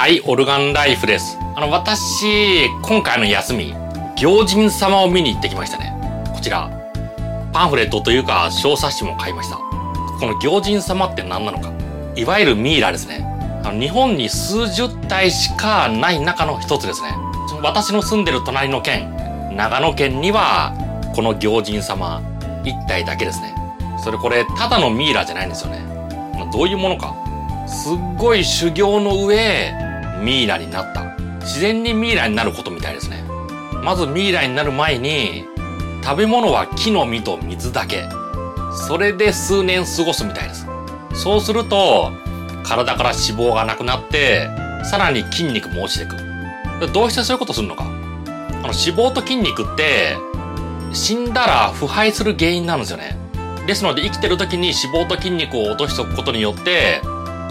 はい、オルガンライフです。あの、私、今回の休み、行人様を見に行ってきましたね。こちら、パンフレットというか、小冊子も買いました。この行人様って何なのか。いわゆるミイラですね。あの日本に数十体しかない中の一つですね。私の住んでる隣の県、長野県には、この行人様、一体だけですね。それこれ、ただのミイラじゃないんですよね。どういうものか。すっごい修行の上、ミイラになった。自然にミイラになることみたいですね。まずミイラになる前に、食べ物は木の実と水だけ。それで数年過ごすみたいです。そうすると、体から脂肪がなくなって、さらに筋肉も落ちていく。どうしてそういうことするのか。あの脂肪と筋肉って、死んだら腐敗する原因なんですよね。ですので生きてる時に脂肪と筋肉を落としておくことによって、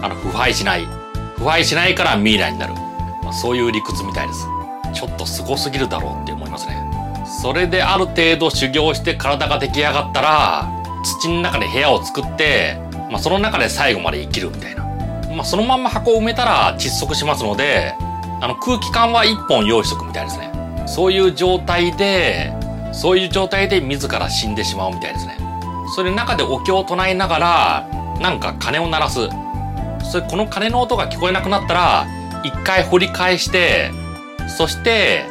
あの、腐敗しない。腐敗しないからミイラになる。まあ、そういう理屈みたいです。ちょっと凄すぎるだろうって思いますね。それである程度修行して体が出来上がったら、土の中で部屋を作って、まあ、その中で最後まで生きるみたいな。まあ、そのまんま箱を埋めたら窒息しますので、あの空気管は1本用意しとくみたいですね。そういう状態で、そういう状態で自ら死んでしまうみたいですね。それ中でお経を唱えながら、なんか鐘を鳴らす。それこの鐘の音が聞こえなくなったら、一回掘り返して、そして、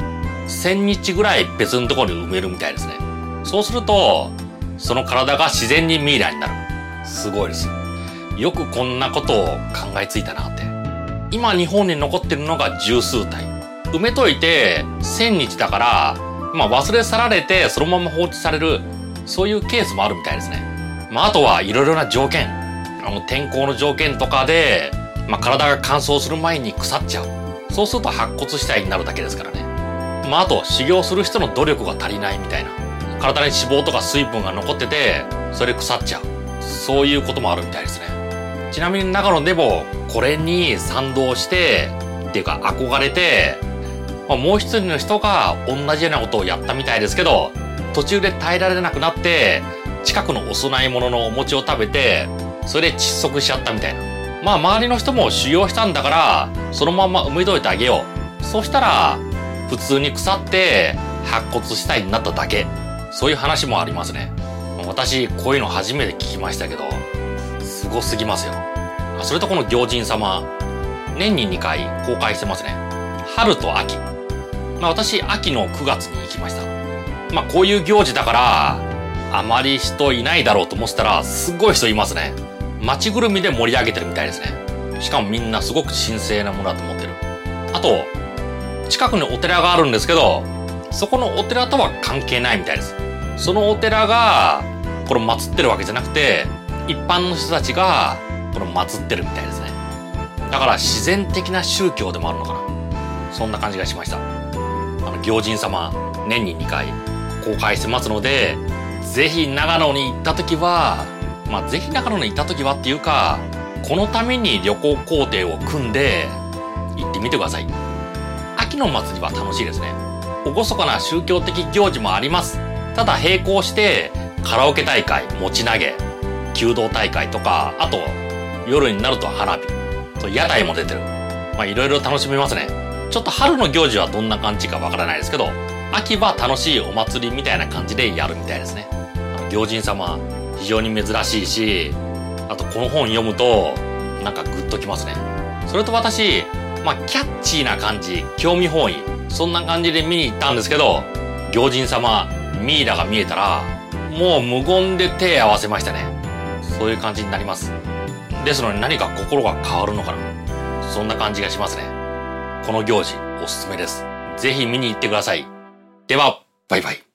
千日ぐらい別のところに埋めるみたいですね。そうすると、その体が自然にミイラになる。すごいです。よくこんなことを考えついたなって。今日本に残ってるのが十数体。埋めといて千日だから、まあ忘れ去られてそのまま放置される、そういうケースもあるみたいですね。まああとはいろいろな条件。あの天候の条件とかで、まあ、体が乾燥する前に腐っちゃう。そうすると白骨死体になるだけですからね。まあ、あと、修行する人の努力が足りないみたいな。体に脂肪とか水分が残ってて、それ腐っちゃう。そういうこともあるみたいですね。ちなみに長野でも、これに賛同して、っていうか憧れて、まあ、もう一人の人が同じようなことをやったみたいですけど、途中で耐えられなくなって、近くのお供え物のお餅を食べて、それで窒息しちゃったみたいな。まあ周りの人も修行したんだから、そのまま埋めといてあげよう。そしたら、普通に腐って白骨死体になっただけ。そういう話もありますね。私、こういうの初めて聞きましたけど、すごすぎますよ。それとこの行人様、年に2回公開してますね。春と秋。まあ私、秋の9月に行きました。まあこういう行事だから、あまり人いないだろうと思ってたら、すごい人いますね。街ぐるみで盛り上げてるみたいですね。しかもみんなすごく神聖なものだと思ってる。あと、近くにお寺があるんですけど、そこのお寺とは関係ないみたいです。そのお寺が、これ祀ってるわけじゃなくて、一般の人たちが、この祀ってるみたいですね。だから自然的な宗教でもあるのかな。そんな感じがしました。あの、行人様、年に2回公開してますので、ぜひ長野に行った時は、まあ、ぜひ長野に行った時はっていうか、このために旅行工程を組んで行ってみてください。秋の祭りは楽しいですね。厳かな宗教的行事もあります。ただ並行してカラオケ大会、持ち投げ、弓道大会とか、あと夜になると花火、と屋台も出てる。まあいろいろ楽しめますね。ちょっと春の行事はどんな感じかわからないですけど、秋は楽しいお祭りみたいな感じでやるみたいですね。行人様、非常に珍しいし、あとこの本読むと、なんかグッときますね。それと私、まあ、キャッチーな感じ、興味本位、そんな感じで見に行ったんですけど、行人様、ミイラが見えたら、もう無言で手合わせましたね。そういう感じになります。ですので何か心が変わるのかな。そんな感じがしますね。この行事、おすすめです。ぜひ見に行ってください。では、バイバイ。